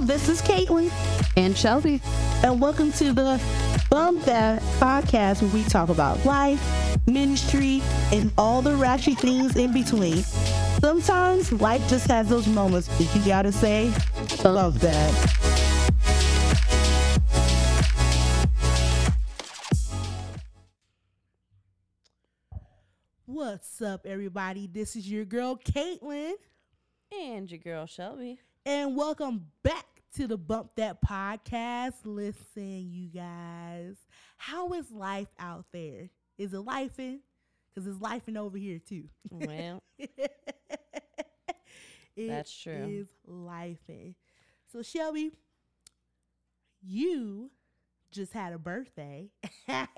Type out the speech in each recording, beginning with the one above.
This is Caitlin, And Shelby. and welcome to the Bump That podcast where we talk about life, ministry, and all the ratchet things in between. Sometimes life just has those moments that you gotta say, love That. What's up, everybody? This is your girl, Caitlin. And your girl Shelby. and welcome back to the Bump That podcast. Listen, you guys, how is life out there? Is it lifing? Because it's lifing over here too. Well, It That's true. Is lifing. So Shelby, you just had a birthday. yes,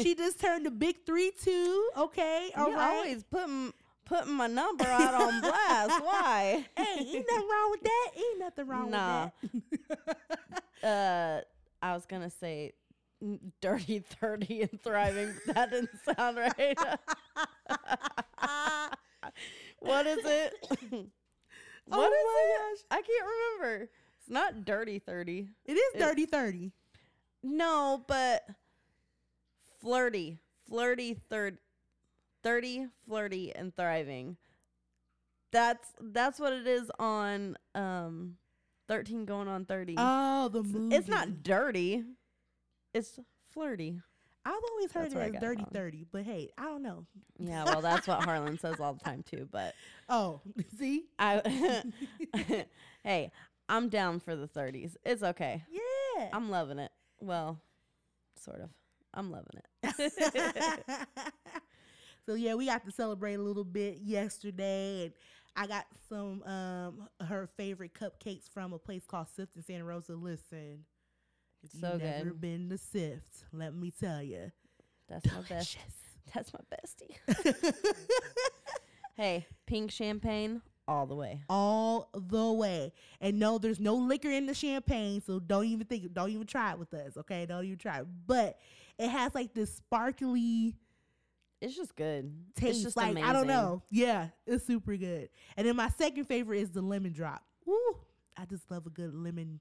she just turned the big three two. Okay, all you right. always putting putting my number out on blast. Why? Hey, ain't nothing wrong with that. Ain't nothing wrong Nah. with that. Uh, I was gonna say dirty thirty and thriving. That didn't sound right. what is it? What is oh it? I can't remember. It's not dirty thirty. It is It- dirty thirty. No, but flirty, flirty, third, thirty, flirty, and thriving. That's that's what it is on um, thirteen going on thirty. Oh, the It's- movie. it's not dirty. It's flirty. I've always heard That's it as it dirty wrong. thirty, but hey, I don't know. Yeah, well, that's what Harlan says all the time too. But Oh, see? I, hey, I'm down for the thirties. It's okay. Yeah. I'm loving it. Well, sort of. I'm loving it. So yeah, we got to celebrate a little bit yesterday, and I got some um her favorite cupcakes from a place called Sift in Santa Rosa. Listen, if So you've never been to Sift, let me tell you, That's my best. That's my bestie. Hey, pink champagne all the way. all the way. And no, there's no liquor in the champagne, so don't even think, don't even try it with us, okay? Don't even try it. But it has like this sparkly It's just good. taste. it's just like amazing. I don't know, yeah, it's super good. And then my second favorite is the lemon drop. Woo! I just love a good lemon.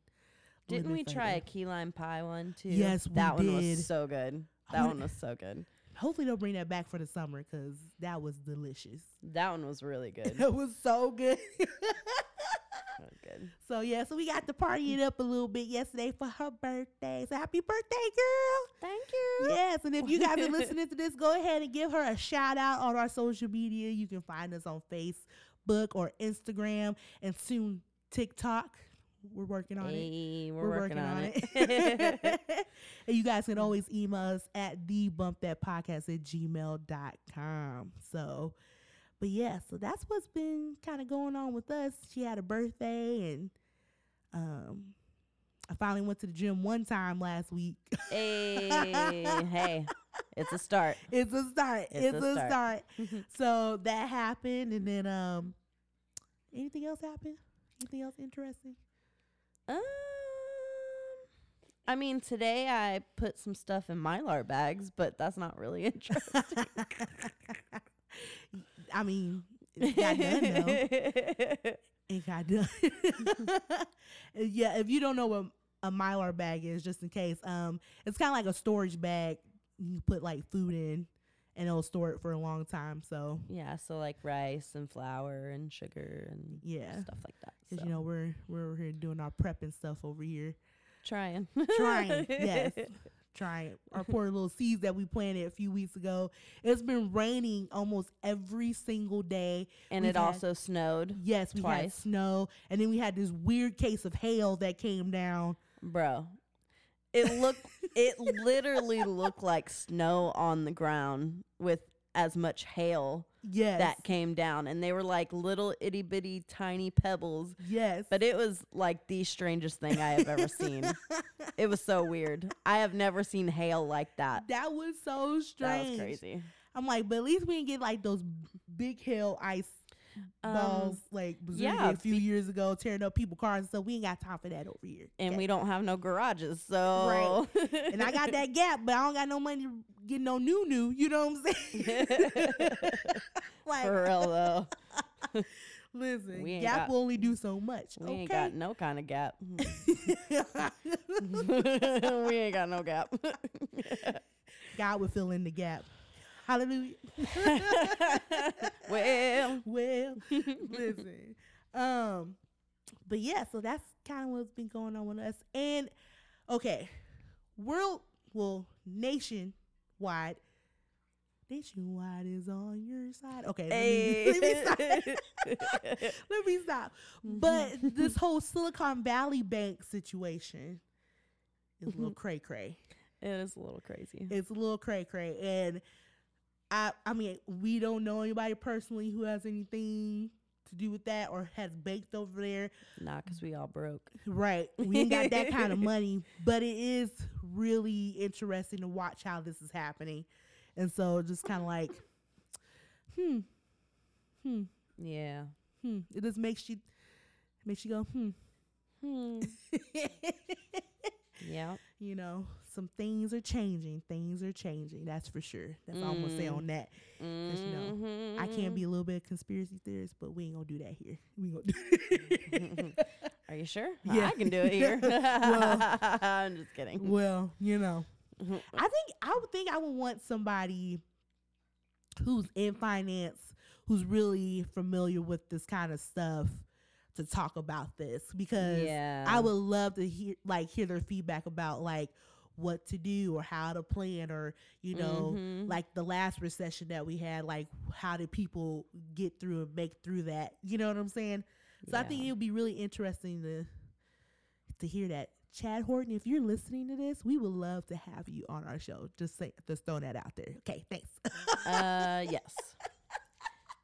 Didn't lemon we try a key lime pie one too? Yes, we that one did. was so good. That wanna- one was so good. Hopefully they'll bring that back for the summer because that was delicious. That one was really good. it was so good. Really good. so yeah, so we got to party it up a little bit yesterday for her birthday. So happy birthday, girl! Thank you. Yes, and if you guys are listening to this, go ahead and give her a shout out on our social media. You can find us on Facebook or Instagram and soon TikTok. We're working on it. Hey, we're, working, on, it. it. and you guys can always email us at the bump that podcast at gmail.com. So, but yeah, so that's what's been kind of going on with us. She had a birthday and um I finally went to the gym one time last week. hey, hey, it's a start. it's a start. It's, It's a a start. start. so that happened and then um anything else happened? Anything else interesting? Um, I mean, today I put some stuff in mylar bags, but that's not really interesting. I mean, it got done though. It got done. yeah, if you don't know what a mylar bag is, just in case, um, it's kind of like a storage bag. You put like food in, and it'll store it for a long time. So yeah, so like rice and flour and sugar and yeah, stuff like that. because So, you know we're we're here doing our prep and stuff over here, trying, trying. yes, trying our poor little seeds that we planted a few weeks ago. It's been raining almost every single day. and We've it had- also snowed, Yes, we had snow, and then we had this weird case of hail that came down. bro. It looked, it literally looked like snow on the ground with as much hail Yes, that came down, and they were like little itty bitty tiny pebbles. yes, But it was like the strangest thing I have ever seen. It was so weird. I have never seen hail like that. that was so strange. That was crazy. I'm like, but at least we didn't get like those big hail ice balls Um, like yeah, a few years ago, tearing up people's cars and stuff. We ain't got time for that over here. and Okay? we don't have no garages, so and I got that gap, but I don't got no money to get no new new. You know what I'm saying? like, for real though. Listen, We Gap got- will only do so much. We okay. ain't got no kind of gap. we ain't got no gap. God will fill in the gap. Hallelujah. well, well, listen. Um, but yeah, so that's kind of what's been going on with us. And okay, world, well, nationwide, nationwide is on your side. Okay, let me, let me stop. let me stop. Mm-hmm. But this whole Silicon Valley Bank situation is a little mm-hmm. cray cray. it is a little crazy. It's a little cray cray, and I I mean we don't know anybody personally who has anything to do with that or has baked over there. Nah, cause we all broke. Right, we ain't got that kind of money, but it is really interesting to watch how this is happening, and so just kind of like, hmm, hmm, Yeah. hmm. It just makes you makes you go hmm. Hmm. Yeah. you know, some things are changing. Things are changing. That's for sure. That's all I'm gonna say Mm. on that. Cause you know, I can't be a little bit of conspiracy theorist, but we ain't gonna do that here. We gonna do. Are you sure? Yeah. I can do it here. Well- I'm just kidding. well, you know, I think I would think I would want somebody who's in finance, who's really familiar with this kind of stuff, to talk about this because yeah. I would love to hear like hear their feedback about like what to do or how to plan or you know Mhm. like the last recession that we had like how did people get through and make through that? You know what i'm saying? So i think it would be really interesting to to hear that chad horton if you're listening to this we would love to have you on our show just say just throw that out there okay thanks uh, yes.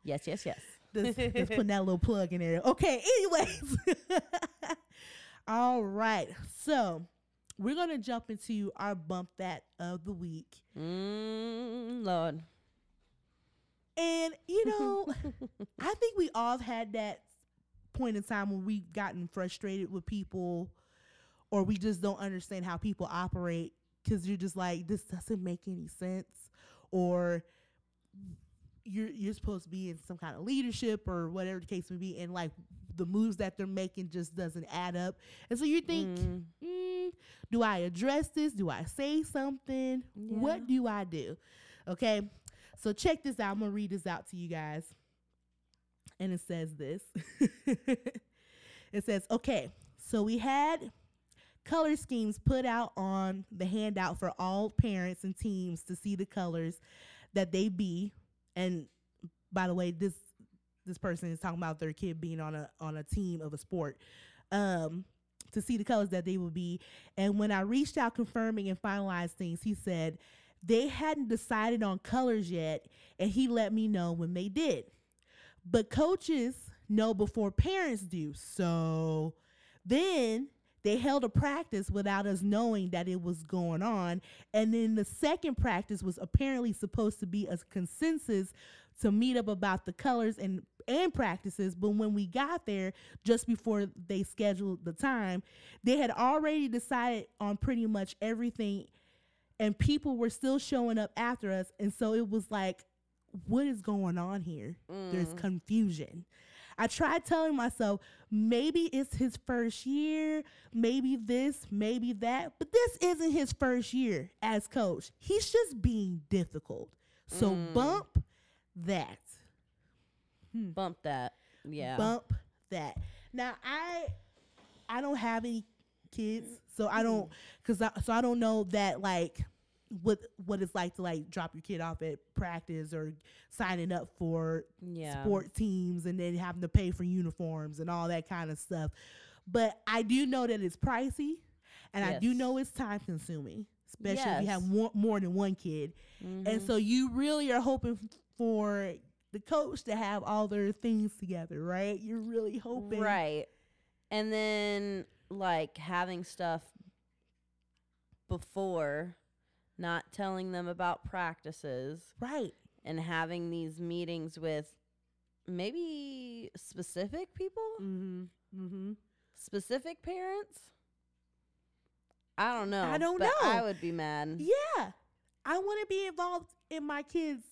Yes, yes, yes. just, just putting that little plug in there. Okay, anyways. All right. So we're gonna jump into our bump that of the week. Mm, Lord. And you know, I think we all have had that point in time when we've gotten frustrated with people or we just don't understand how people operate because you're just like, this doesn't make any sense. Or you're you're supposed to be in some kind of leadership or whatever the case may be, and like the moves that they're making just doesn't add up. And so you think, Mm, mm, do I address this? Do I say something? Yeah. What do I do? Okay. So check this out. I'm to read this out to you guys. And it says this it says, okay, so we had color schemes put out on the handout for all parents and teams to see the colors that they be. And by the way, this this person is talking about their kid being on a on a team of a sport. Um to see the colors that they would be. And when I reached out confirming and finalized things, he said they hadn't decided on colors yet, and he let me know when they did. But coaches know before parents do. So then they held a practice without us knowing that it was going on. And then the second practice was apparently supposed to be a consensus to meet up about the colors and and practices. But when we got there just before they scheduled the time they had already decided on pretty much everything. And people were still showing up after us. And so it was like what is going on here? There's mm. confusion i tried telling myself maybe it's his first year maybe this maybe that but this isn't his first year as coach he's just being difficult so Mm. bump that Bump that. Yeah. bump that. Now I I don't have any kids, so I don't cuz I, so I don't know that like what what it's like to like drop your kid off at practice or signing up for Yeah. sport teams and then having to pay for uniforms and all that kind of stuff. But I do know that it's pricey and I do know it's time consuming, especially if you have more, more than one kid. And Mhm. so you really are hoping for the coach to have all their things together, right? You're really hoping. Right. And then like having stuff before not telling them about practices Right. and having these meetings with maybe specific people, Mm-hmm. Mm-hmm. specific parents. I don't know. I don't but I would be mad. Yeah. I want to be involved in my kids'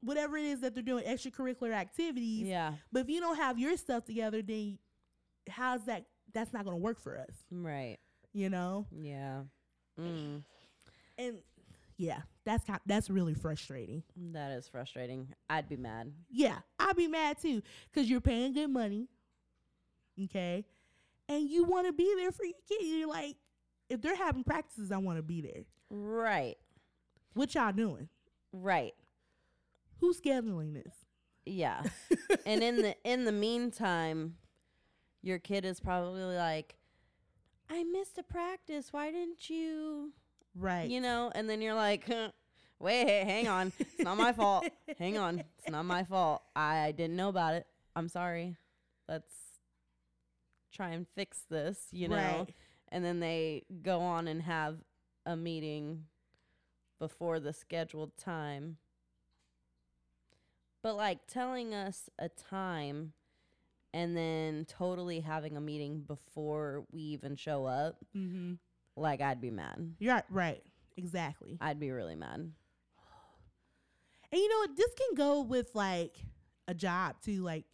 whatever it is that they're doing, extracurricular activities. Yeah. But if you don't have your stuff together, then how's that? That's not going to work for us, Right. you know. Yeah. Mm, And yeah, that's kind, that's really frustrating. that is frustrating. I'd be mad. Yeah, I'd be mad too because you're paying good money, okay, and you want to be there for your kid. You're like, if they're having practices, I want to be there. Right. What y'all doing? Right. Who's scheduling this? Yeah. and in the in the meantime, your kid is probably like, I missed a practice. Why didn't you right. you know, and then you're like, huh, wait, hey, hang on. It's not my fault. Hang on. It's not my fault. I didn't know about it. I'm sorry. Let's try and fix this, you know. Right. And then they go on and have a meeting before the scheduled time. But like telling us a time and then totally having a meeting before we even show up, Mm-hmm. Like I'd be mad. You're right. Exactly. I'd be really mad. And you know, what? this can go with like a job too. Like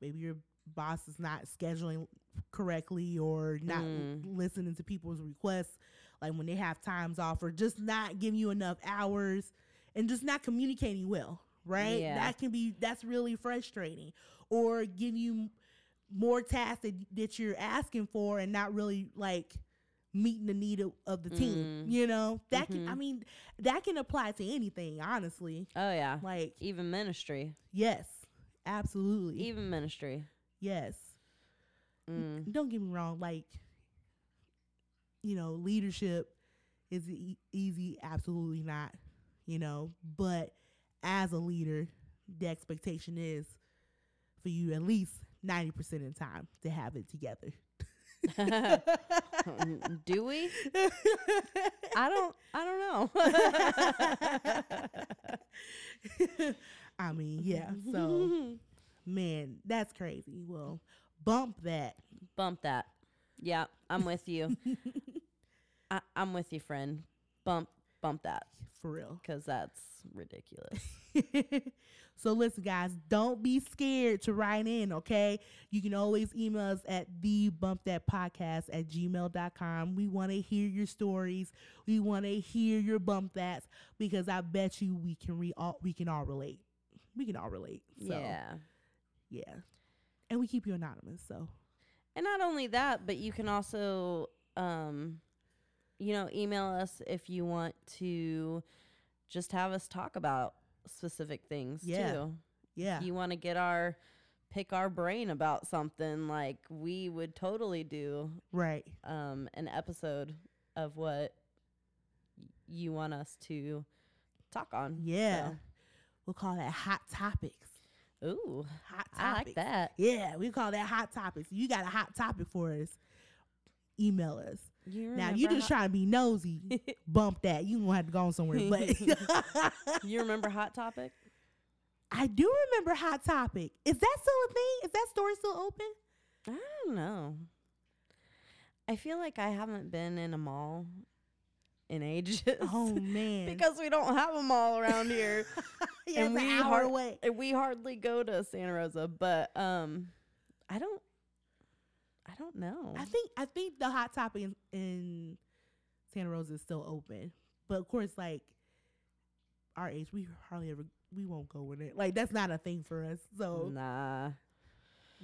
maybe your boss is not scheduling correctly or not Mm. listening to people's requests, like when they have times off, or just not giving you enough hours and just not communicating well. Right? Yeah. That can be that's really frustrating. Or give you more tasks that, that you're asking for and not really like meeting the need of, of the team. Mm. You know? That can I Mhm. mean, that can apply to anything, honestly. Oh yeah. Like, Even ministry. yes, absolutely. Even ministry. yes. Mm. Don't get me wrong. Like, you know, leadership is e- easy. Absolutely not. You know, but as a leader, the expectation is for you at least 90% of the time to have it together. Do we? I don't I don't know. I mean, yeah. So, man, that's crazy. Well, bump that. Bump that. Yeah, I'm with you. I, I'm with you, friend. Bump bump that. For real. because that's ridiculous. so listen guys don't be scared to write in okay? You can always email us at the bump that podcast at gmail.com we want to hear your stories. We want to hear your bump that's because i bet you we can re- all we can all relate. We can all relate so. Yeah. yeah. And we keep you anonymous so. And not only that, but you can also, um, you know, email us if you want to just have us talk about specific things Yeah. too. yeah If you want to get our pick our brain about something, like we would totally do right um, an episode of what y- you want us to talk on. yeah we'll call that hot topics Ooh, hot topics I like that. Yeah, we call that hot topics. You got a hot topic for us? Email us. You Now you just trying to be nosy. Bump that. You gonna have to go on somewhere. But you remember Hot Topic? I do remember Hot Topic. Is that still a thing? Is that store still open? I don't know. I feel like I haven't been in a mall in ages. Oh man, because we don't have a mall around here. yeah, and we hour har- away. we hardly go to Santa Rosa, but um I don't I don't know. I think I think the Hot Topic in, in Santa Rosa is still open, but of course, like our age, we hardly ever we won't go in it. Like that's not a thing for us. So nah.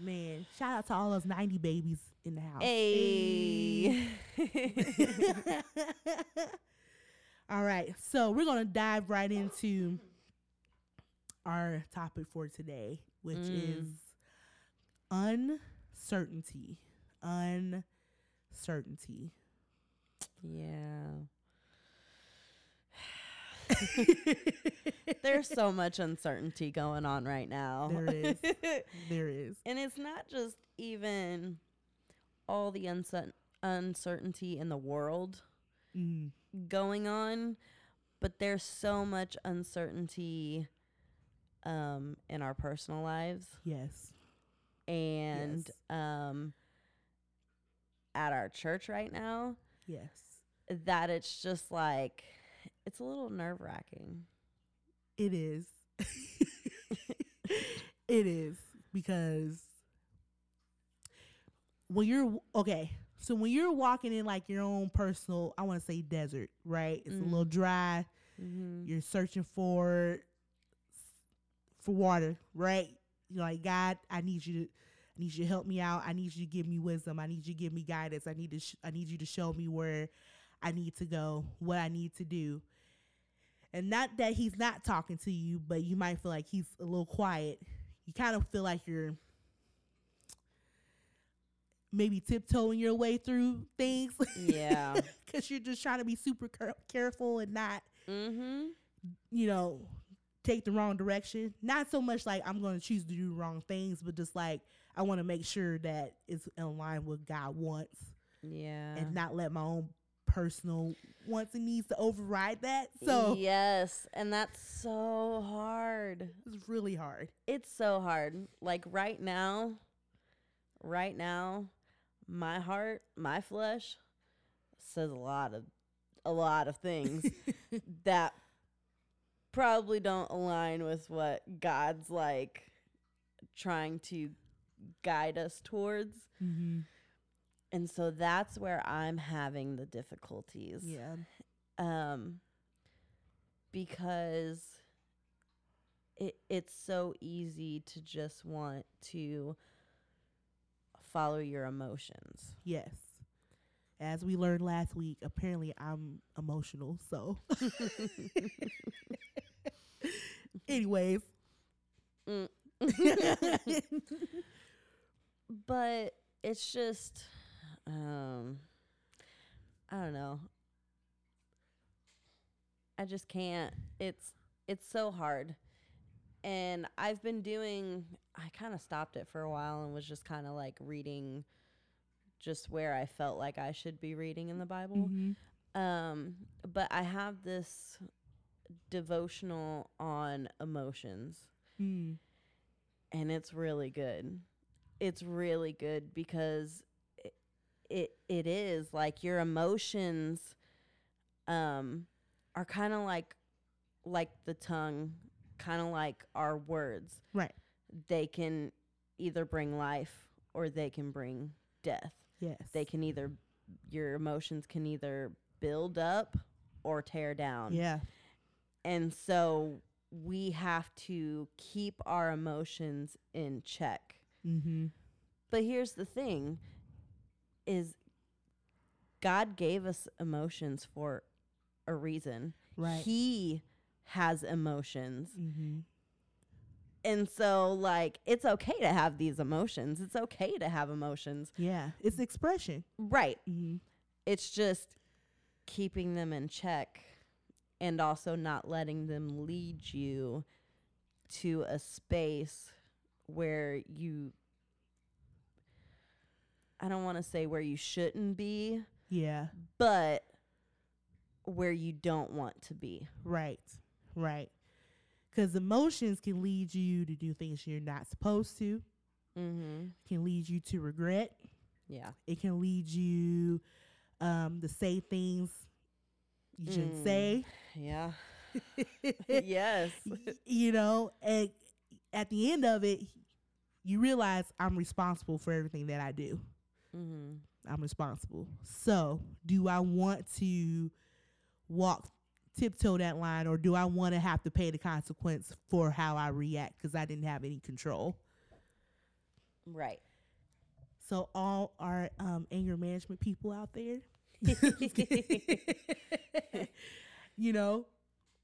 man, shout out to all those ninety babies in the house. Hey. All right. So we're going to dive right into our topic for today, which Mm. is uncertainty. Uncertainty. yeah. There's so much uncertainty going on right now. There is. there is. and it's not just even all the uncer- uncertainty in the world Mm. going on, but there's so much uncertainty um, in our personal lives Yes. and um, at our church right now Yes. that it's just like it's a little nerve wracking. It is. it is because when you're okay, so when you're walking in like your own personal, I want to say desert, right? It's a little Mm. dry. Mm-hmm. You're searching for for water, right? You're like, God, I need you to I need you to help me out. I need you to give me wisdom. I need you to give me guidance. I need to sh- I need you to show me where I need to go, what I need to do. And not that he's not talking to you, but you might feel like he's a little quiet. You kind of feel like you're maybe tiptoeing your way through things Yeah. because you're just trying to be super care- careful and not mm-hmm. you know, take the wrong direction. Not so much like I'm going to choose to do wrong things, but just like I want to make sure that it's in line with God wants Yeah. and not let my own personal wants and needs to override that. So yes, and that's so hard. it's really hard. It's so hard. Like right now, right now, my heart, my flesh says a lot of a lot of things that probably don't align with what God's like trying to guide us towards. mm-hmm. And so that's where I'm having the difficulties. Yeah. um because it it's so easy to just want to follow your emotions. Yes. As we learned last week, apparently I'm emotional. So, anyways, Mm. but it's just um I don't know. I just can't. It's it's so hard. And I've been doing I kind of stopped it for a while and was just kind of like reading just where I felt like I should be reading in the Bible. Mhm. Um but I have this devotional on emotions Mm. and it's really good. It's really good because it it, it is like your emotions um are kind of like like the tongue, kind of like our words. right. They can either bring life or they can bring death. Yes. They can either your emotions can either build up or tear down. Yeah. And so we have to keep our emotions in check. Mm-hmm. But here's the thing is God gave us emotions for a reason. Right. He has emotions. mm-hmm. And so like it's okay to have these emotions. It's okay to have emotions. Yeah. It's expression. Right. Mm-hmm. It's just keeping them in check and also not letting them lead you to a space where you I don't want to say where you shouldn't be, Yeah. but where you don't want to be. Right. Right. Because emotions can lead you to do things you're not supposed to. Mm Mhm. Can lead you to regret. Yeah. It can lead you um, to say things you shouldn't Mm. say. Yeah. yes. You know, and at the end of it, you realize I'm responsible for everything that I do. Mm-hmm. I'm responsible. So, do I want to walk tiptoe that line, or do I want to have to pay the consequence for how I react because I didn't have any control? Right. So, all our um, anger management people out there, you know,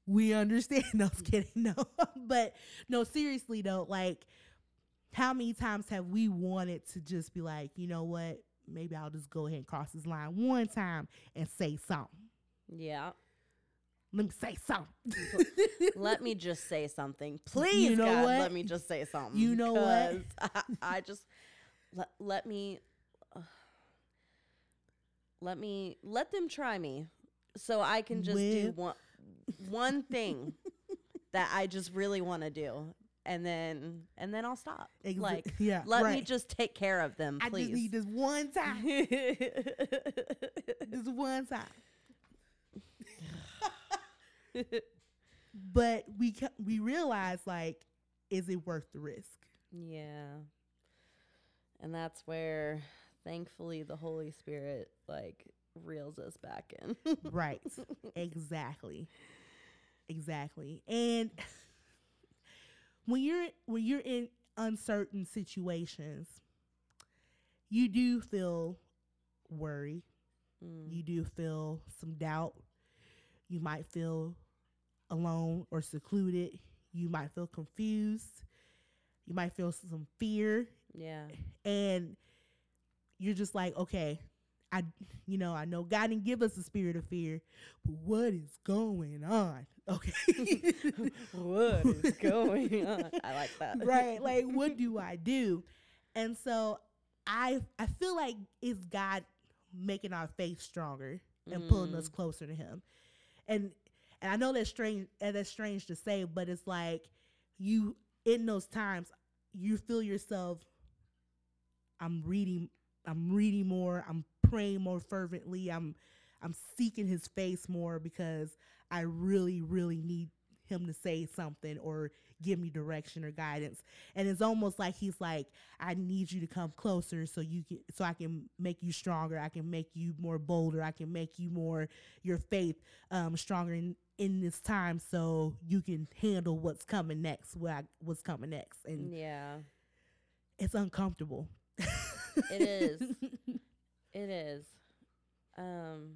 we understand. No, I'm kidding. No, but no, seriously though, like, how many times have we wanted to just be like, you know what? Maybe I'll just go ahead and cross this line one time and say something. yeah. Let me say something. let me just say something. Please, you know God, what? let me just say something. You know what? I, I just let, let me uh, let me let them try me so I can just do one one thing that I just really want to do and then and then I'll stop. Exa- like yeah, let me just take care of them, please. I just need this one time. this one time. but we ca- we realize like, is it worth the risk? Yeah. And that's where thankfully the Holy Spirit like reels us back in. right. Exactly. Exactly. And when you're when you're in uncertain situations, you do feel worry. Mm. You do feel some doubt. You might feel alone or secluded. You might feel confused. You might feel some fear yeah. and you're just like, okay, I, you know, I know God didn't give us a spirit of fear, but what is going on? Okay, what is going on? I like that. right? Like, what do I do? And so, I, I feel like it's God making our faith stronger and pulling us Mm. closer to Him, and and I know that's strange, and that's strange to say, but it's like you in those times you feel yourself. I'm reading I'm reading more, I'm praying more fervently, I'm I'm seeking his face more because I really, really need him to say something or give me direction or guidance. And it's almost like he's like, I need you to come closer so you can so I can make you stronger, I can make you more bolder, I can make you more your faith um stronger in in this time so you can handle what's coming next, what I, what's coming next. And Yeah. it's uncomfortable. It is. It is. Um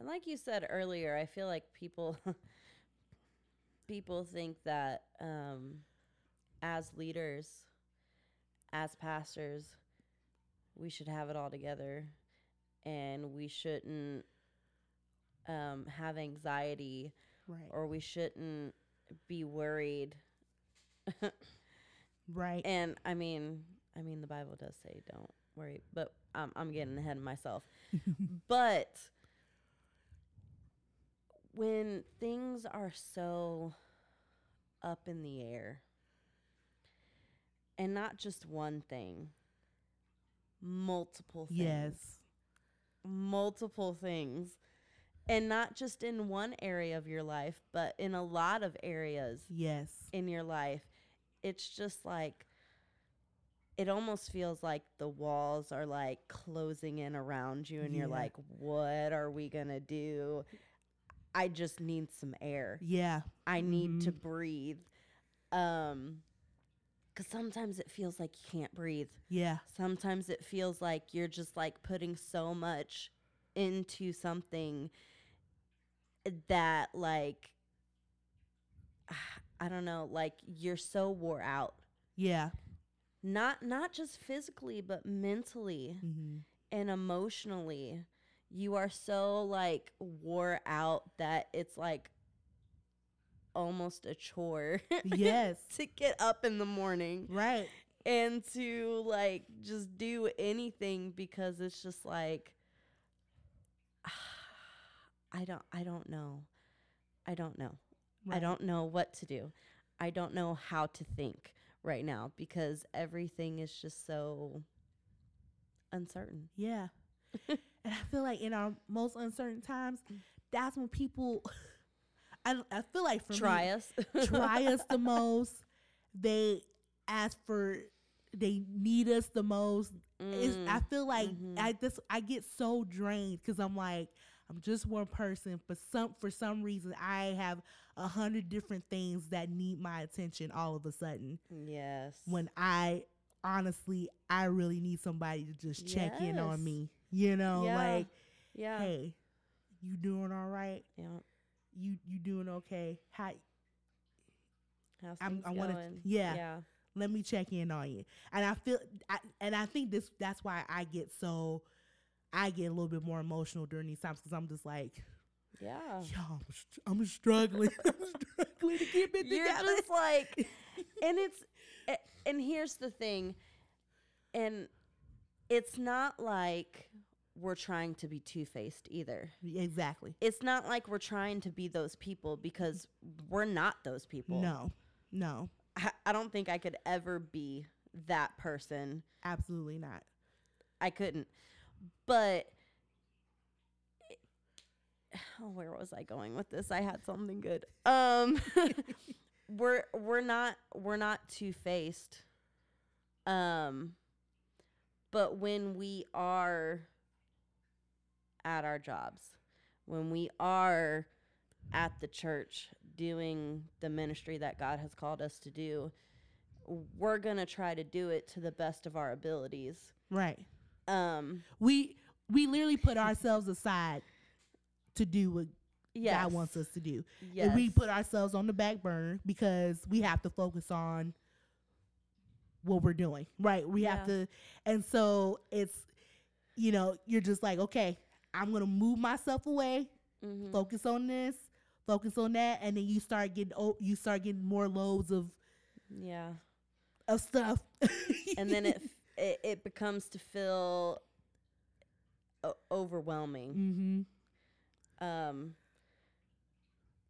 and like you said earlier, I feel like people people think that um as leaders, as pastors, we should have it all together and we shouldn't um have anxiety right. or we shouldn't be worried. right. And I mean, I mean, the Bible does say don't worry, but um, I'm getting ahead of myself. but when things are so up in the air, and not just one thing, multiple things, yes. multiple things, and not just in one area of your life, but in a lot of areas Yes. in your life, it's just like it almost feels like the walls are like closing in around you and you're like what are we going to do? I just need some air. Yeah. I need to Mhm. breathe. Um cuz sometimes it feels like you can't breathe. Yeah. Sometimes it feels like you're just like putting so much into something that like I don't know, like you're so wore out. Yeah. Not not just physically, but mentally hmm and emotionally. You are so like wore out that it's like almost a chore Yes. to get up in the morning Right. and to like just do anything because it's just like I don't I don't know. I don't know. I don't know what to do. I don't know how to think right now because everything is just so uncertain. Yeah. and I feel like in our most uncertain times, that's when people, I, I feel like for Try me, us. try us the most. They ask for, they need us the most. It's, I Mm, feel like mhm. I just I get so drained because I'm like I'm just one person. For some for some reason, I have a hundred different things that need my attention all of a sudden. yes. when I honestly I really need somebody to just check in on me. You know, Yeah. like, yeah. hey, you doing all right? Yeah. You you doing okay? How How's I'm- I wanna- going? yeah. Yeah. let me check in on you. And I feel I, and I think this that's why I get so I get a little bit more emotional during these times because I'm just like, Yeah. yo, I'm, I'm struggling. I'm struggling to keep it You're together. just like, and it's, and here's the thing, and it's not like we're trying to be two faced either. exactly. It's not like we're trying to be those people because we're not those people. No, no, I, I don't think I could ever be that person. absolutely not. I couldn't. But oh, where was I going with this? I had something good. Um we're we're not we're not two-faced. Um but when we are at our jobs, when we are at the church doing the ministry that God has called us to do, we're going to try to do it to the best of our abilities. Right. Um We we literally put ourselves aside to do what yes. God wants us to do. Yes. And we put ourselves on the back burner because we have to focus on what we're doing. Right. We have to and so it's you know, you're just like, okay, I'm gonna move myself away, Mhm. focus on this, focus on that, and then you start getting oh you start getting more loads of Yeah. of stuff. and then it, it it becomes to feel o- overwhelming. mm-hmm. Um,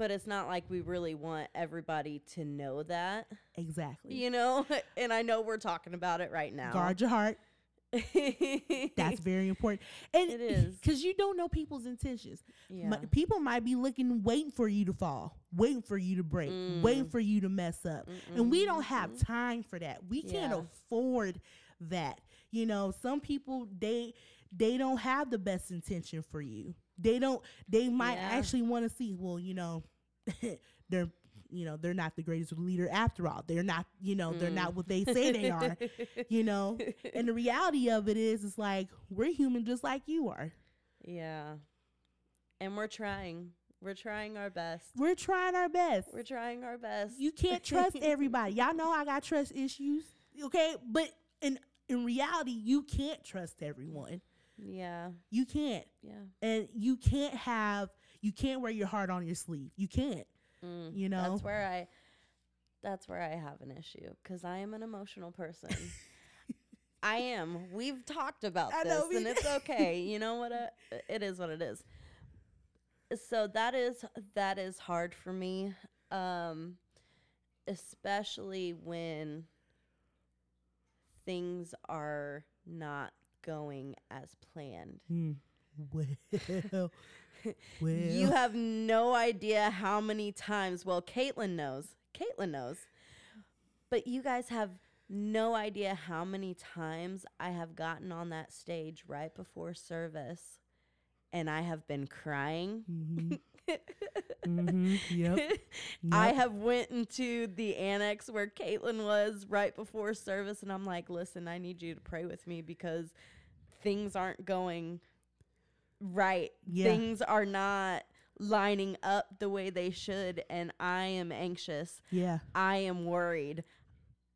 but it's not like we really want everybody to know that, Exactly. you know. And I know we're talking about it right now. Guard your heart. That's very important. And It is. because you don't know people's intentions. yeah. Mi- people might be looking, waiting for you to fall, waiting for you to break, waiting Mm. for you to mess up. And we don't have time for that. We can't afford that. You know, some people they they don't have the best intention for you. They don't they might Yeah. actually want to see, well, you know, they're you know, they're not the greatest leader after all. They're not, you know, they're Mm. not what they say they are, you know. And the reality of it is it's like we're human just like you are. yeah. And we're trying. We're trying our best. We're trying our best. We're trying our best. You can't trust everybody. Y'all know I got trust issues. Okay? But in in reality, you can't trust everyone. Yeah. You can't. Yeah. And you can't have you can't wear your heart on your sleeve. You can't. Mm, You know? that's where I that's where I have an issue because I am an emotional person. I am. We've talked about I this, and it's okay. You know what? Uh, it is what it is. So that is that is hard for me, um, especially when things are not going as planned. Hmm. Well, well. You have no idea how many times. Well, Caitlin knows. Caitlin knows. But you guys have no idea how many times I have gotten on that stage right before service and I have been crying. Mhm. Mhm. Yep. I have went into the annex where Caitlin was right before service and I'm like, listen, I need you to pray with me because things aren't going right. Yeah. Things are not lining up the way they should and I am anxious. Yeah. I am worried.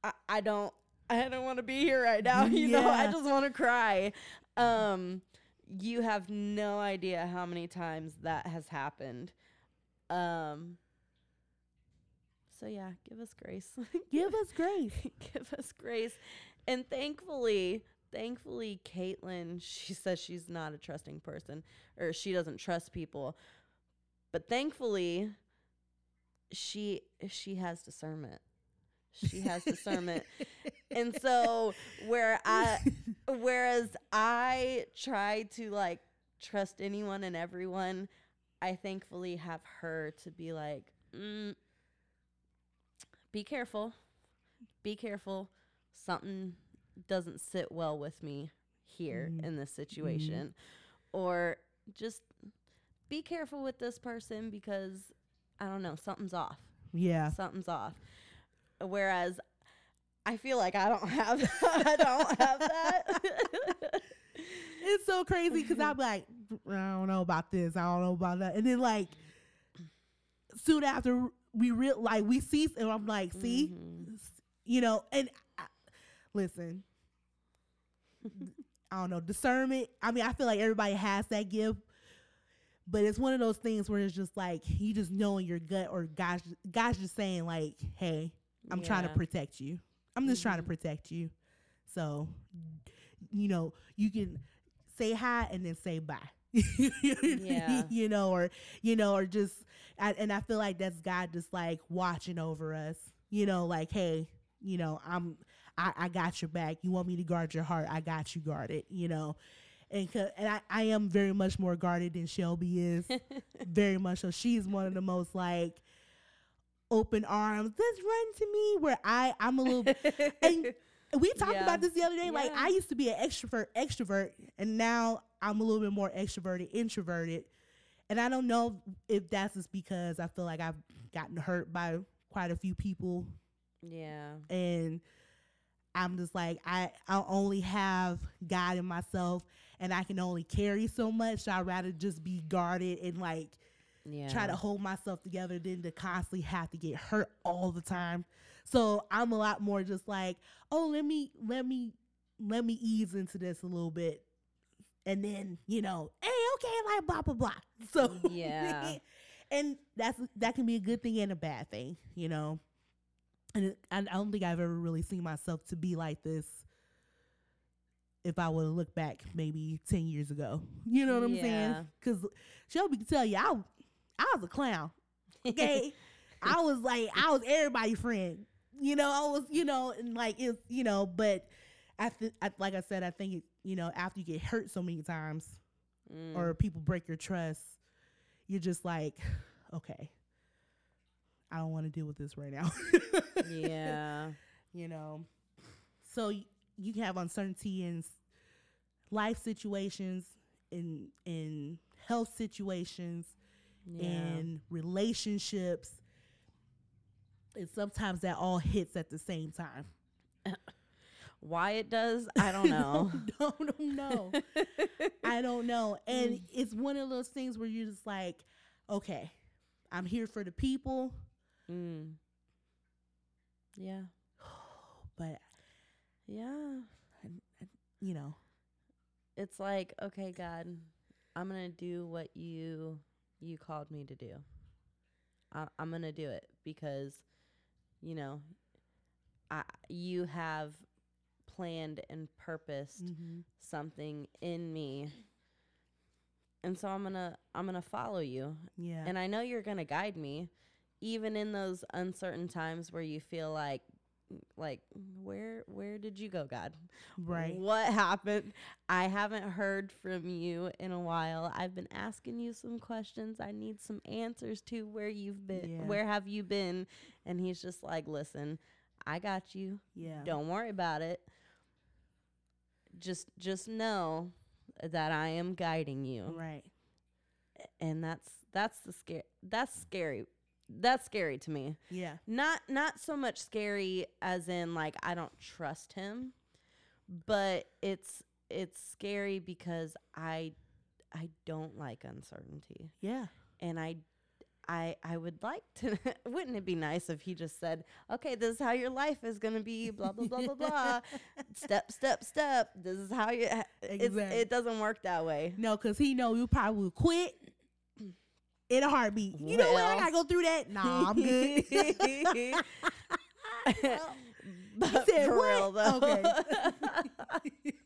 I, I don't I don't want to be here right now. You know, I just want to cry. Um you have no idea how many times that has happened. Um so yeah, give us grace. Give us grace. give us grace. And thankfully, thankfully Caitlin, she says she's not a trusting person or she doesn't trust people. But thankfully she she has discernment. She has discernment. and so where I whereas I try to like trust anyone and everyone, I thankfully have her to be like, mm, be careful, be careful. Something doesn't sit well with me here Mhm. in this situation, or just be careful with this person because I don't know something's off. Yeah. Something's off. Whereas I feel like I don't have I don't have that. It's so crazy because I'm like, I don't know about this. I don't know about that. And then like soon after we real like we see and I'm like, see, Mhm. You know, and I, listen, I don't know discernment. I mean, I feel like everybody has that gift, but it's one of those things where it's just like you just know in your gut, or God's God's just saying like, hey, I'm trying to protect you. I'm just trying to Mhm. protect you. So, you know, you can say hi and then say bye. Yeah. you know, or you know, or just, I, and I feel like that's God just like watching over us. You know, like, hey, you know, I'm, I, I got your back. You want me to guard your heart? I got you guarded. You know, and and I, I am very much more guarded than Shelby is, very much so. She's one of the most like open arms. Just run to me where I I'm a little and we talked Yeah. about this the other day. Like I used to be an extrovert, extrovert, and now I'm a little bit more extroverted, introverted. And I don't know if that's just because I feel like I've gotten hurt by quite a few people, yeah. and I'm just like I I only have God in myself, and I can only carry so much. So I'd rather just be guarded and like Yeah. try to hold myself together than to constantly have to get hurt all the time. So I'm a lot more just like, oh, let me let me let me ease into this a little bit. And then, you know, hey, okay, like blah blah blah. So Yeah. and that's that can be a good thing and a bad thing, you know. And it, I, I don't think I've ever really seen myself to be like this. If I would look back maybe ten years ago, you know what I'm saying? Yeah. Because Shelby can tell you, I I was a clown. Okay, I was like I was everybody's friend. You know, I was you know, and like it's you know, but I, th- I like I said, I think it, you know after you get hurt so many times Mm. or people break your trust, you're just like, okay, I don't want to deal with this right now. yeah. you know. So y- you can have uncertainty in life situations, in in health situations, Yeah. in relationships, and sometimes that all hits at the same time. Why it does, I don't know. don't, don't know. I don't know. And it's one of those things where you're just like, okay, I'm here for the people, mm. Yeah. but Yeah. you know, It's like, okay, God, I'm gonna do what you you called me to do. I, I'm gonna do it because, you know, I you have planned and purposed mm-hmm. something in me, and so I'm gonna I'm gonna follow you, yeah, and I know you're gonna guide me, even in those uncertain times where you feel like, like where where did you go, God? right, What happened? I haven't heard from you in a while. I've been asking you some questions. I need some answers to where you've been. Yeah. Where have you been? And he's just like, "Listen, I got you. yeah, Don't worry about it. Just just know that I am guiding you." right, And that's that's the scare that's scary. That's scary to me yeah, not not so much scary as in like I don't trust him, but it's it's scary because I I don't like uncertainty. yeah, And I I I would like to wouldn't it be nice if he just said, "Okay, this is how your life is going to be blah blah blah blah blah. Step step step. This is how you Exactly. it doesn't work that way." No, because he know you probably would quit in a heartbeat. You know what? I gotta go through that. Nah, I'm good. but said, for "What?" real though. Okay.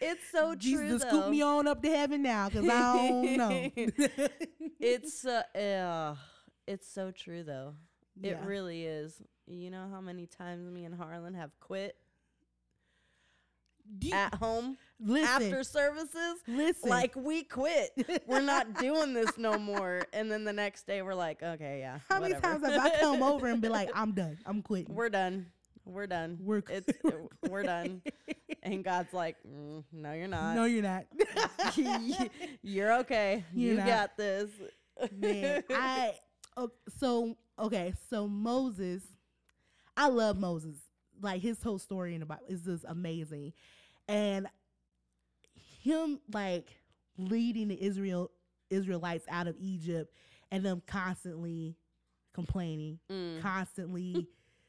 It's so Jesus, true scoop though. me on up to heaven now, cause I don't know. it's uh, uh, it's so true though. It Yeah. really is. You know how many times me and Harlan have quit you- at home listen, after services? listen, Like we quit. we're not doing this no more. And then the next day we're like, okay, yeah. how many times have I come over and be like, I'm done, I'm quitting. we're done. We're done. We're it's uh, we're done. And God's like, mm, no, you're not. no, you're not. you're okay. You're you not. got this. Man, I oh, so okay. So Moses, I love Moses. Like his whole story in the Bible is just amazing, and him like leading the Israel Israelites out of Egypt, and them constantly complaining, Mm. constantly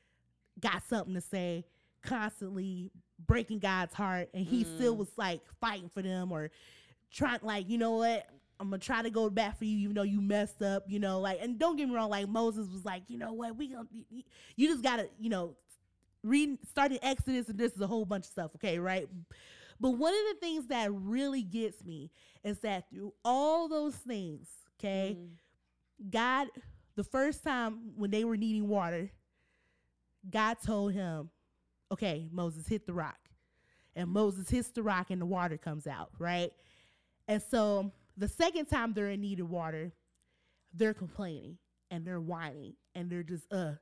got something to say, constantly breaking God's heart, and he still Mm. was like fighting for them or trying like you know what I'm gonna try to go back for you even though you messed up you know like and don't get me wrong like Moses was like you know what we gonna you- you just gotta you know read starting Exodus and this is a whole bunch of stuff okay right but one of the things that really gets me is that through all those things okay Mm. God, the first time when they were needing water, God told him, okay, Moses, hit the rock. and Moses hits the rock and the water comes out, right? And so the second time they're in need of water, they're complaining and they're whining and they're just uh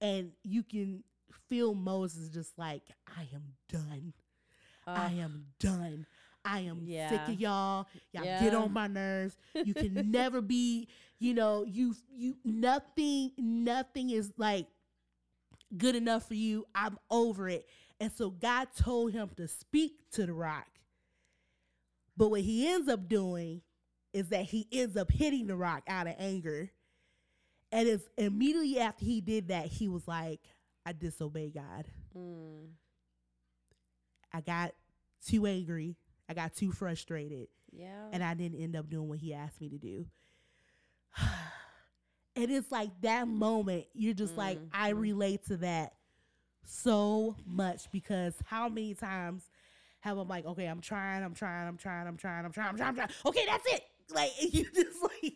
and you can feel Moses just like I am done. I am done. I am sick of y'all. Y'all Yeah. get on my nerves. You can never be, you know, you you nothing nothing is like good enough for you. I'm over it. And so God told him to speak to the rock. But what he ends up doing is that he ends up hitting the rock out of anger. And it's immediately after he did that, he was like, I disobey God. Mm. I got too angry. I got too frustrated. Yeah. And I didn't end up doing what he asked me to do. and it's like that moment, you're just like, I relate to that so much because how many times have I'm like, okay, I'm trying, I'm trying, I'm trying, I'm trying, I'm trying, I'm trying, I'm trying. Okay, that's it. Like you just like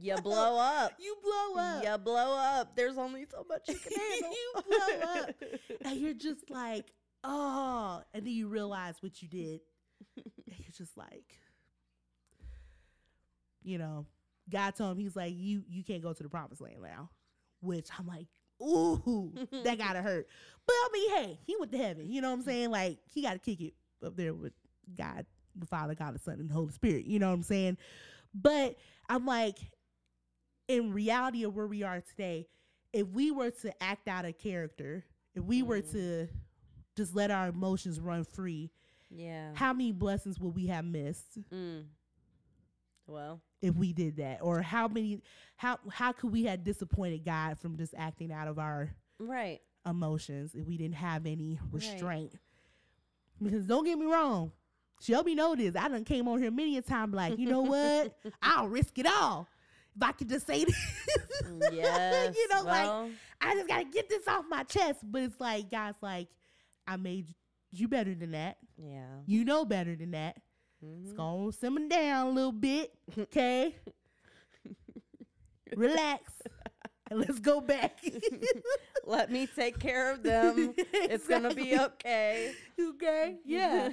you blow up. You blow up. You blow up. There's only so much you can handle. You blow up. And you're just like, oh, and then you realize what you did. And you're just like, you know, God told him, he's like, you you can't go to the promised land now. Which I'm like, ooh, that gotta hurt. But I mean, hey, he went to heaven. You know what I'm mm-hmm. saying? Like, he gotta kick it up there with God, the Father, God, the Son, and the Holy Spirit. You know what I'm saying? But I'm like, in reality of where we are today, if we were to act out a character, if we were Mm. to just let our emotions run free, yeah. how many blessings would we have missed Mm. Well, if we did that? Or how many how how could we have disappointed God from just acting out of our right. emotions if we didn't have any restraint? Because don't get me wrong, Shelby know this. I done came on here many a time like, you know what? I'll risk it all. If I could just say this. Yes. you know, like I just gotta get this off my chest. But it's like, guys, like, I made you better than that. yeah. You know better than that. It's Mhm. gonna simmer down a little bit, okay? Relax, and let's go back. Let me take care of them. It's gonna be Exactly. okay. okay. Yeah.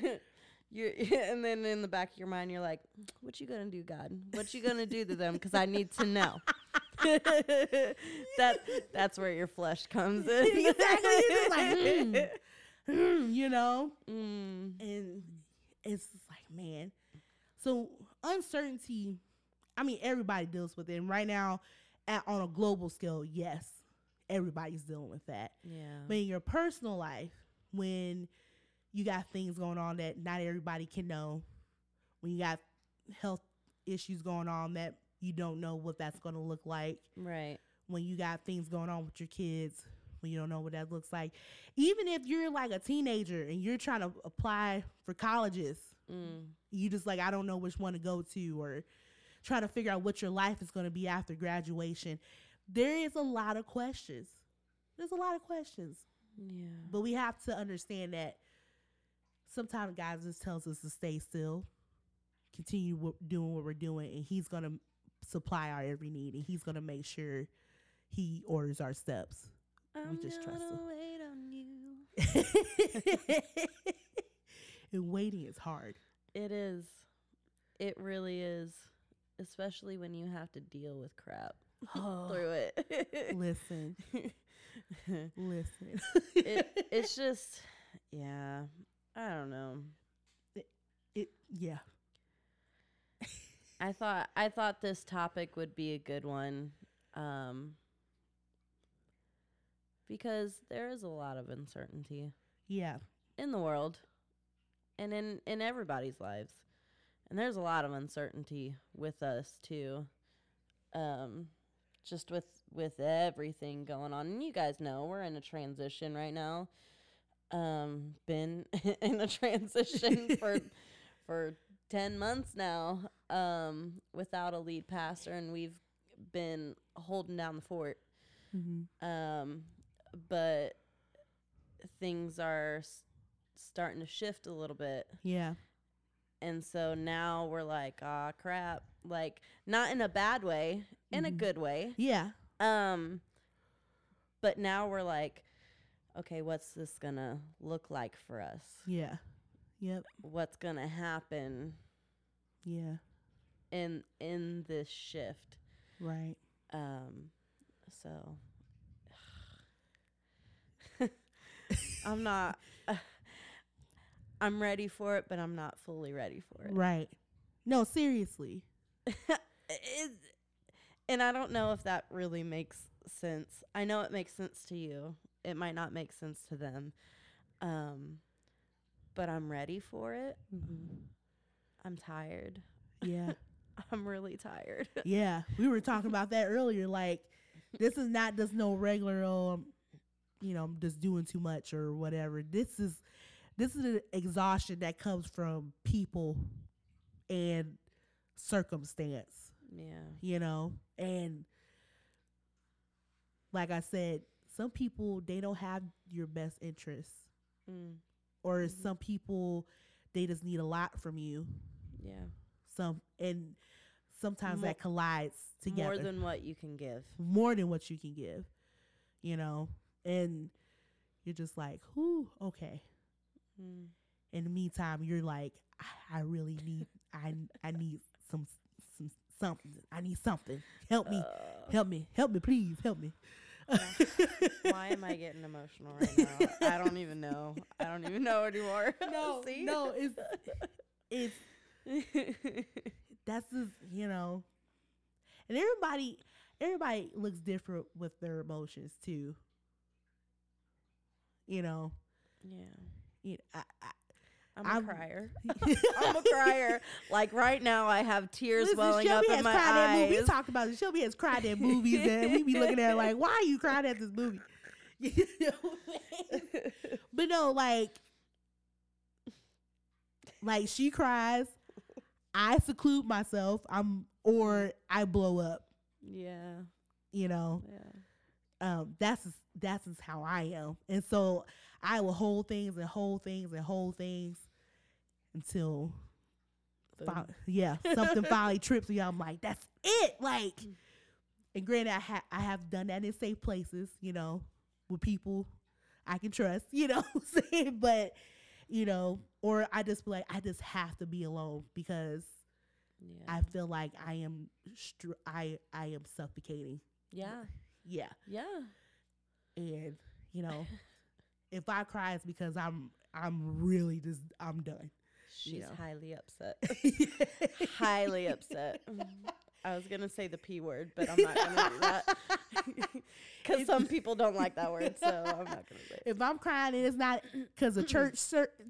You and then in the back of your mind, you're like, "What you gonna do, God? What you gonna do to them? Because I need to know." that that's where your flesh comes in. Exactly. You're just like, mm. Mm, you know, Mm. and it's like, man. So uncertainty. I mean, everybody deals with it. And right now, at, on a global scale, yes, everybody's dealing with that. Yeah. But in your personal life, when you got things going on that not everybody can know, when you got health issues going on that you don't know what that's going to look like, Right. when you got things going on with your kids, when you don't know what that looks like, even if you're like a teenager and you're trying to apply for colleges, Mm. you just like, I don't know which one to go to, or trying to figure out what your life is going to be after graduation. There is a lot of questions. There's a lot of questions. Yeah. But we have to understand that sometimes God just tells us to stay still, continue doing what we're doing, and He's to supply our every need, and He's to make sure He orders our steps. I'm just trust gonna him. wait on you. and waiting is hard. It is. It really is. Especially when you have to deal with crap Oh, through it. listen, listen. it it's just yeah. I don't know. it, it yeah. I thought I thought this topic would be a good one. Um because there is a lot of uncertainty Yeah. in the world and in in everybody's lives. And there's a lot of uncertainty with us too. Um just with with everything going on. And you guys know we're in a transition right now. Um been in a transition for for 10 months now um without a lead pastor and we've been holding down the fort. Mm-hmm. Um but things are s- starting to shift a little bit. Yeah. And so now we're like, ah, crap. Like, not in a bad way, in a Mhm. good way. Yeah. Um, but now we're like, okay, what's this gonna look like for us? Yeah. Yep. what's gonna happen Yeah. in in this shift. Right. Um, so I'm not. I'm ready for it, but I'm not fully ready for it. Right. No, seriously. It- and I don't know if that really makes sense. I know it makes sense to you. It might not make sense to them. Um, but I'm ready for it. Mm-hmm. I'm tired. Yeah. I'm really tired. yeah. We were talking about that earlier. Like, this is not just no regular, um, you know, I'm just doing too much or whatever. This is this is an exhaustion that comes from people and circumstance. yeah. you know and like i said some people they don't have your best interests. Mm, or Mhm. some people they just need a lot from you. Yeah. some and sometimes Mo- that collides together. More than what you can give. more than what you can give you know? And you're just like whoo okay. Mm. in the meantime you're like i, I really need i i need some some something. I need something. Help me Uh, help me help me please help me why am I getting emotional right now? I don't even know. I don't even know anymore. no See? no it's it's that's just you know and everybody everybody looks different with their emotions too you know yeah. you I, I'm a I'm- crier. I'm a crier. Like right now, I have tears Listen, welling Shelby up in my movies. We eyes. talked about it. Shelby has cried at movies, and we be looking at like, "Why are you crying at this movie?" You know? but no, like, like she cries. I seclude myself. I'm, or I blow up. yeah, You know, yeah. um, that's that's how I am, and so I will hold things and hold things and hold things until fi- yeah, something finally trips me. I'm like, that's it. Like, and granted, I ha- I have done that in safe places, you know, with people I can trust, you know, what I'm saying, but you know, or I just be like, I just have to be alone because yeah. I feel like I am, str- I I am suffocating. yeah, Yeah, yeah. and you know, if I cry, it's because I'm I'm really just I'm done. She's know. highly upset. highly upset. I was gonna say the p word, but I'm not gonna do that because some people don't like that word, so I'm not gonna say. It. if I'm crying and it's not because the church,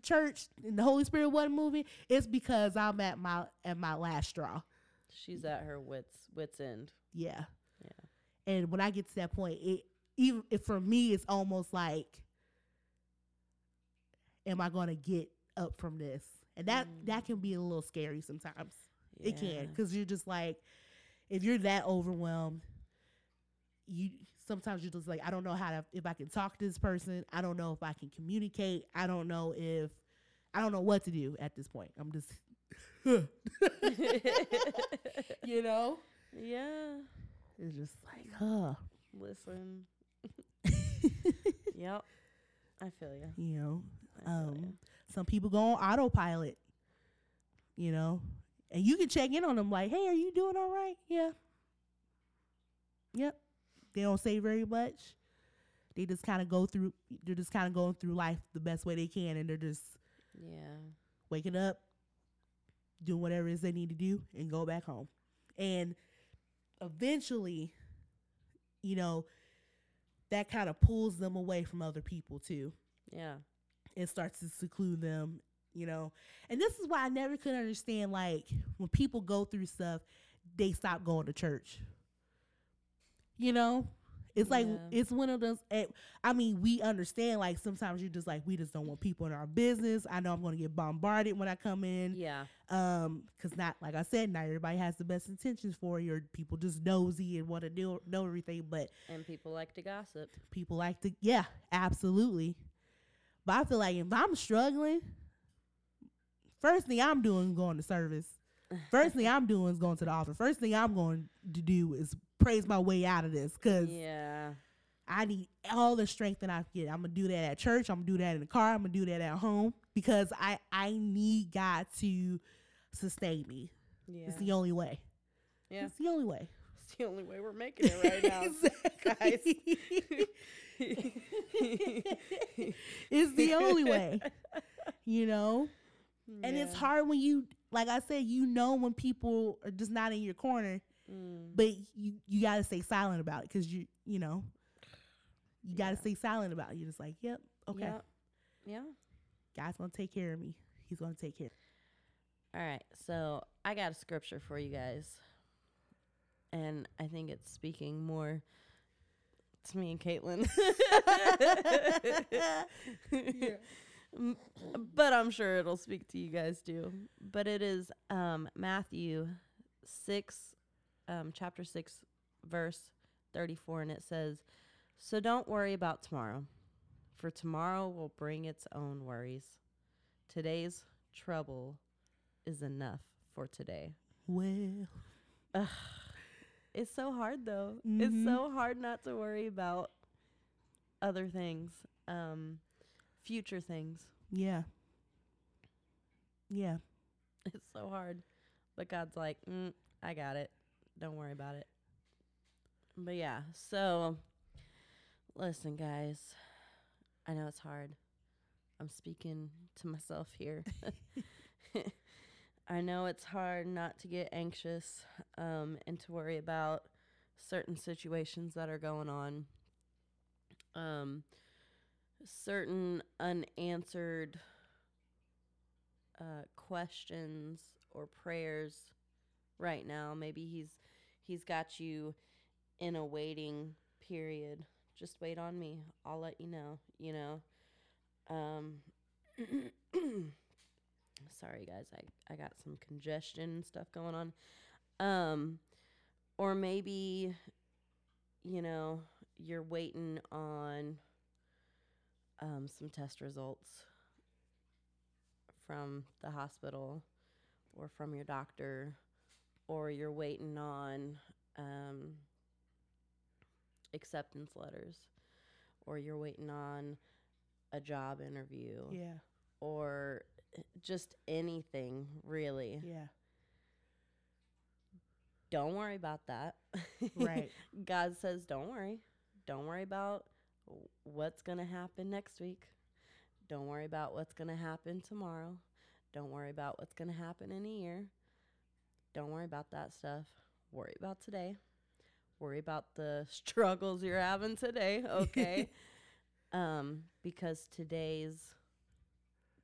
church and the Holy Spirit wasn't moving, it's because I'm at my at my last straw. She's at her wits wits end. Yeah, Yeah. And when I get to that point, it even if for me, it's almost like, am I going to get up from this? And that Mm. that can be a little scary sometimes. It can because you're just like, if you're that overwhelmed, you sometimes you're just like, I don't know how to if I can talk to this person. I don't know if I can communicate. I don't know if I don't know what to do at this point. I'm just, you know, yeah. it's just like, huh, Listen. yep. I feel you. you know. Um. Some people go on autopilot, you know, and you can check in on them like, hey, are you doing all right? Yeah. Yep. They don't say very much. They just kind of go through, they're just kind of going through life the best way they can. And they're just Yeah. waking up, doing whatever it is they need to do, and go back home. And eventually, you know, that kind of pulls them away from other people too Yeah. And starts to seclude them, you know. And this is why I never could understand like when people go through stuff, they stop going to church. You know? It's like Yeah. it's one of those eh, I mean, we understand like sometimes you're just like we just don't want people in our business. I know I'm going to get bombarded when I come in. Yeah. Um cuz not like I said, not everybody has the best intentions for you. Or people just nosy and want to know know everything, but And people like to gossip. people like to yeah absolutely but i feel like if i'm struggling first thing i'm doing is going to service first thing i'm doing is going to the office first thing i'm going to do is praise my way out of this because Yeah. I need all the strength that I can get. I'm gonna do that at church. I'm gonna do that in the car. I'm gonna do that at home because I I need God to sustain me. Yeah. It's the only way. yeah. It's the only way. It's the only way we're making it right now. Exactly. it's the only way. You know? And it's hard when you like I said, you know when people are just not in your corner, Mm. but you you gotta stay silent about it because you you know you gotta Yeah. stay silent about it. You're just like, yep, okay, Yeah. Yeah. God's gonna take care of me. He's gonna take care. All right. So I got a scripture for you guys. And I think it's speaking more to me and Caitlin. M- But I'm sure it'll speak to you guys too. But it is um, Matthew 6, um, chapter 6, verse 34. And it says, So don't worry about tomorrow, for tomorrow will bring its own worries. Today's trouble is enough for today. Well, It's so hard though. It's Mhm. so hard not to worry about other things, um, future things. yeah, yeah, It's so hard, but God's like, mm, I got it. Don't worry about it. But yeah, so listen, guys. I know it's hard. I'm speaking to myself here. I know it's hard not to get anxious um, and to worry about certain situations that are going on, um, certain unanswered uh, questions or prayers right now. Maybe he's he's got you in a waiting period. Just wait on me. I'll let you know. You know. Um, sorry guys, I I got some congestion and stuff going on. Um, or maybe you know you're waiting on um, some test results from the hospital or from your doctor, or you're waiting on um, acceptance letters, or you're waiting on a job interview, yeah, or just anything really. yeah. Don't worry about that. Right. God says, don't worry. Don't worry about what's going to happen next week. Don't worry about what's going to happen tomorrow. Don't worry about what's going to happen in a year. Don't worry about that stuff. Worry about today. Worry about the struggles you're having today, okay? um because today's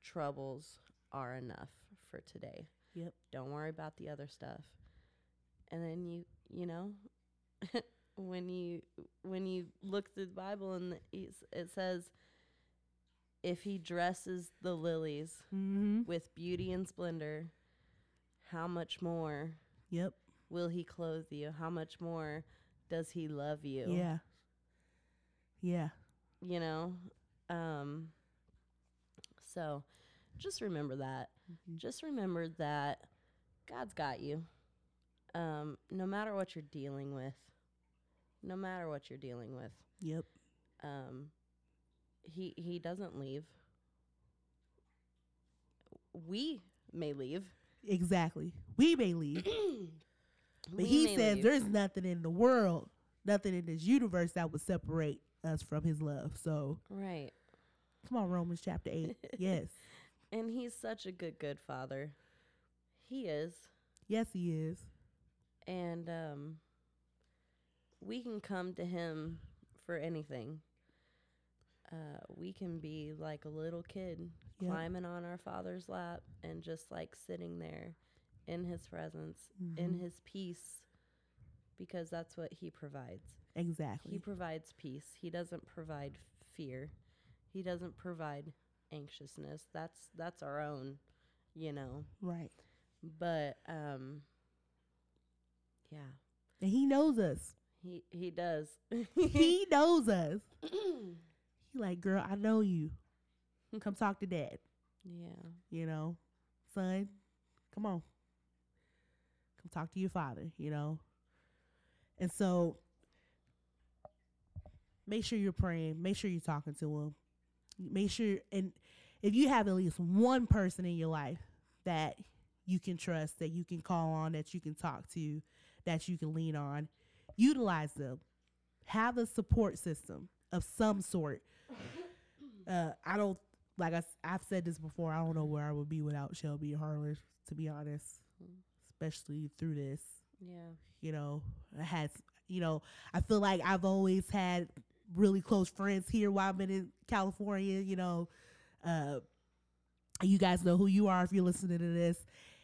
troubles are enough for today. Yep. Don't worry about the other stuff. And then you, you know, when you when you look through the Bible and it says if he dresses the lilies Mm-hmm. with beauty and splendor, how much more Yep. will he clothe you? How much more does he love you? Yeah. Yeah. You know? Um so just remember that. Mhm. Just remember that God's got you. Um no matter what you're dealing with. No matter what you're dealing with. Yep. um he he doesn't leave we may leave Exactly. We may leave, but We he says leave. there's nothing in the world, nothing in this universe that would separate us from his love. So right come on, Romans chapter eight. yes. and he's such a good good father he is Yes, he is. and um we can come to him for anything uh we can be like a little kid Yep. climbing on our father's lap and just like sitting there in his presence in Mhm. his peace because that's what he provides. Exactly. He provides peace. He doesn't provide fear. He doesn't provide anxiousness. That's that's our own, you know. right. But um yeah, And he knows us. he he does. he knows us. He like, girl, I know you. Come talk to dad. yeah. You know, son, come on. Come talk to your father. You know. And so, make sure you're praying. Make sure you're talking to him. Make sure, and if you have at least one person in your life that you can trust, that you can call on, that you can talk to, that you can lean on, utilize them. Have a support system of some sort. Uh, I don't like I, have said this before. I don't know where I would be without Shelby Harlan, to be honest, especially through this. Yeah. You know, I had, you know, I feel like I've always had really close friends here while I've been in California. You know, uh, you guys know who you are if you're listening to this.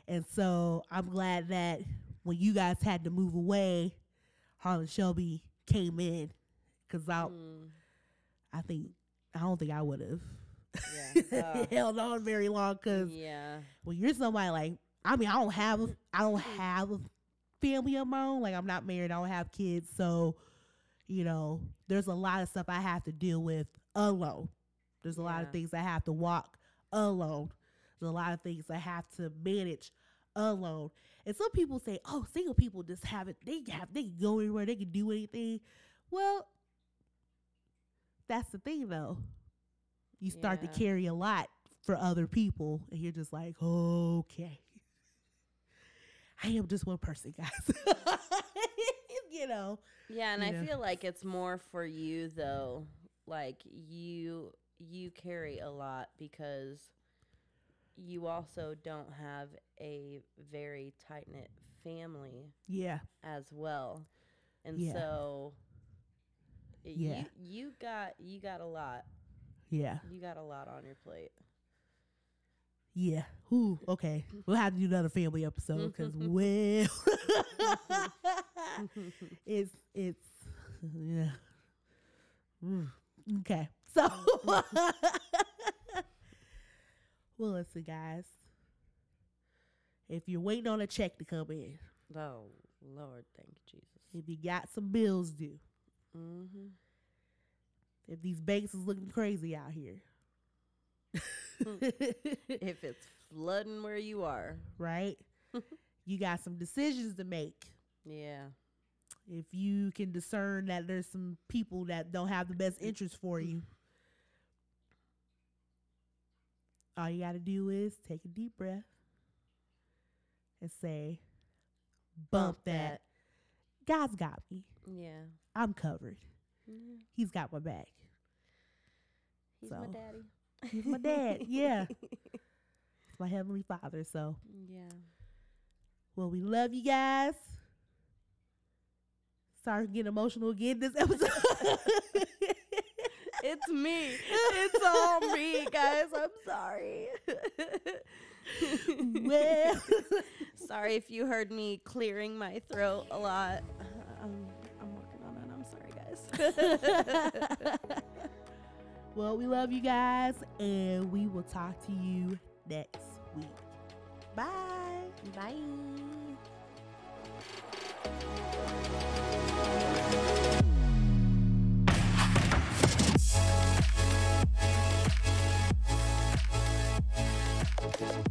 And so I'm glad that when you guys had to move away, Harlan Shelby came in because I, mm. I think I don't think I would have yeah. uh, held on very long because yeah, when you're somebody like I mean I don't have I don't have a family of my own like I'm not married I don't have kids so you know there's a lot of stuff I have to deal with alone. There's a yeah. lot of things I have to walk alone. There's a lot of things I have to manage alone. And some people say, "Oh, single people just have it. They have they can go anywhere. They can do anything." Well, that's the thing, though. You start yeah. to carry a lot for other people, and you're just like, "Okay, I am just one person, guys." you know. Yeah, and I know. feel like it's more for you though. Like you you carry a lot because you also don't have a very tight knit family. Yeah. As well. And yeah. so yeah. You, you got you got a lot. Yeah. You got a lot on your plate. Yeah. Ooh, okay. We'll have to do another family episode because well it's it's yeah. Okay. So well, listen, guys. If you're waiting on a check to come in, oh Lord, thank you, Jesus. If you got some bills due, mm-hmm. if these banks is looking crazy out here, Mm. if it's flooding where you are, right? you got some decisions to make. Yeah. If you can discern that there's some people that don't have the best interest for you, all you got to do is take a deep breath and say, bump, bump that. that. God's got me. Yeah. I'm covered. Yeah. He's got my back. He's so, my daddy. He's my dad. yeah. It's my heavenly father. So, yeah. Well, we love you guys. Sorry for getting emotional again this episode. it's me. It's all me, guys. I'm sorry. well, sorry if you heard me clearing my throat a lot. Um, I'm working on it. I'm sorry, guys. Well, we love you guys, and we will talk to you next week. Bye. Bye. Thank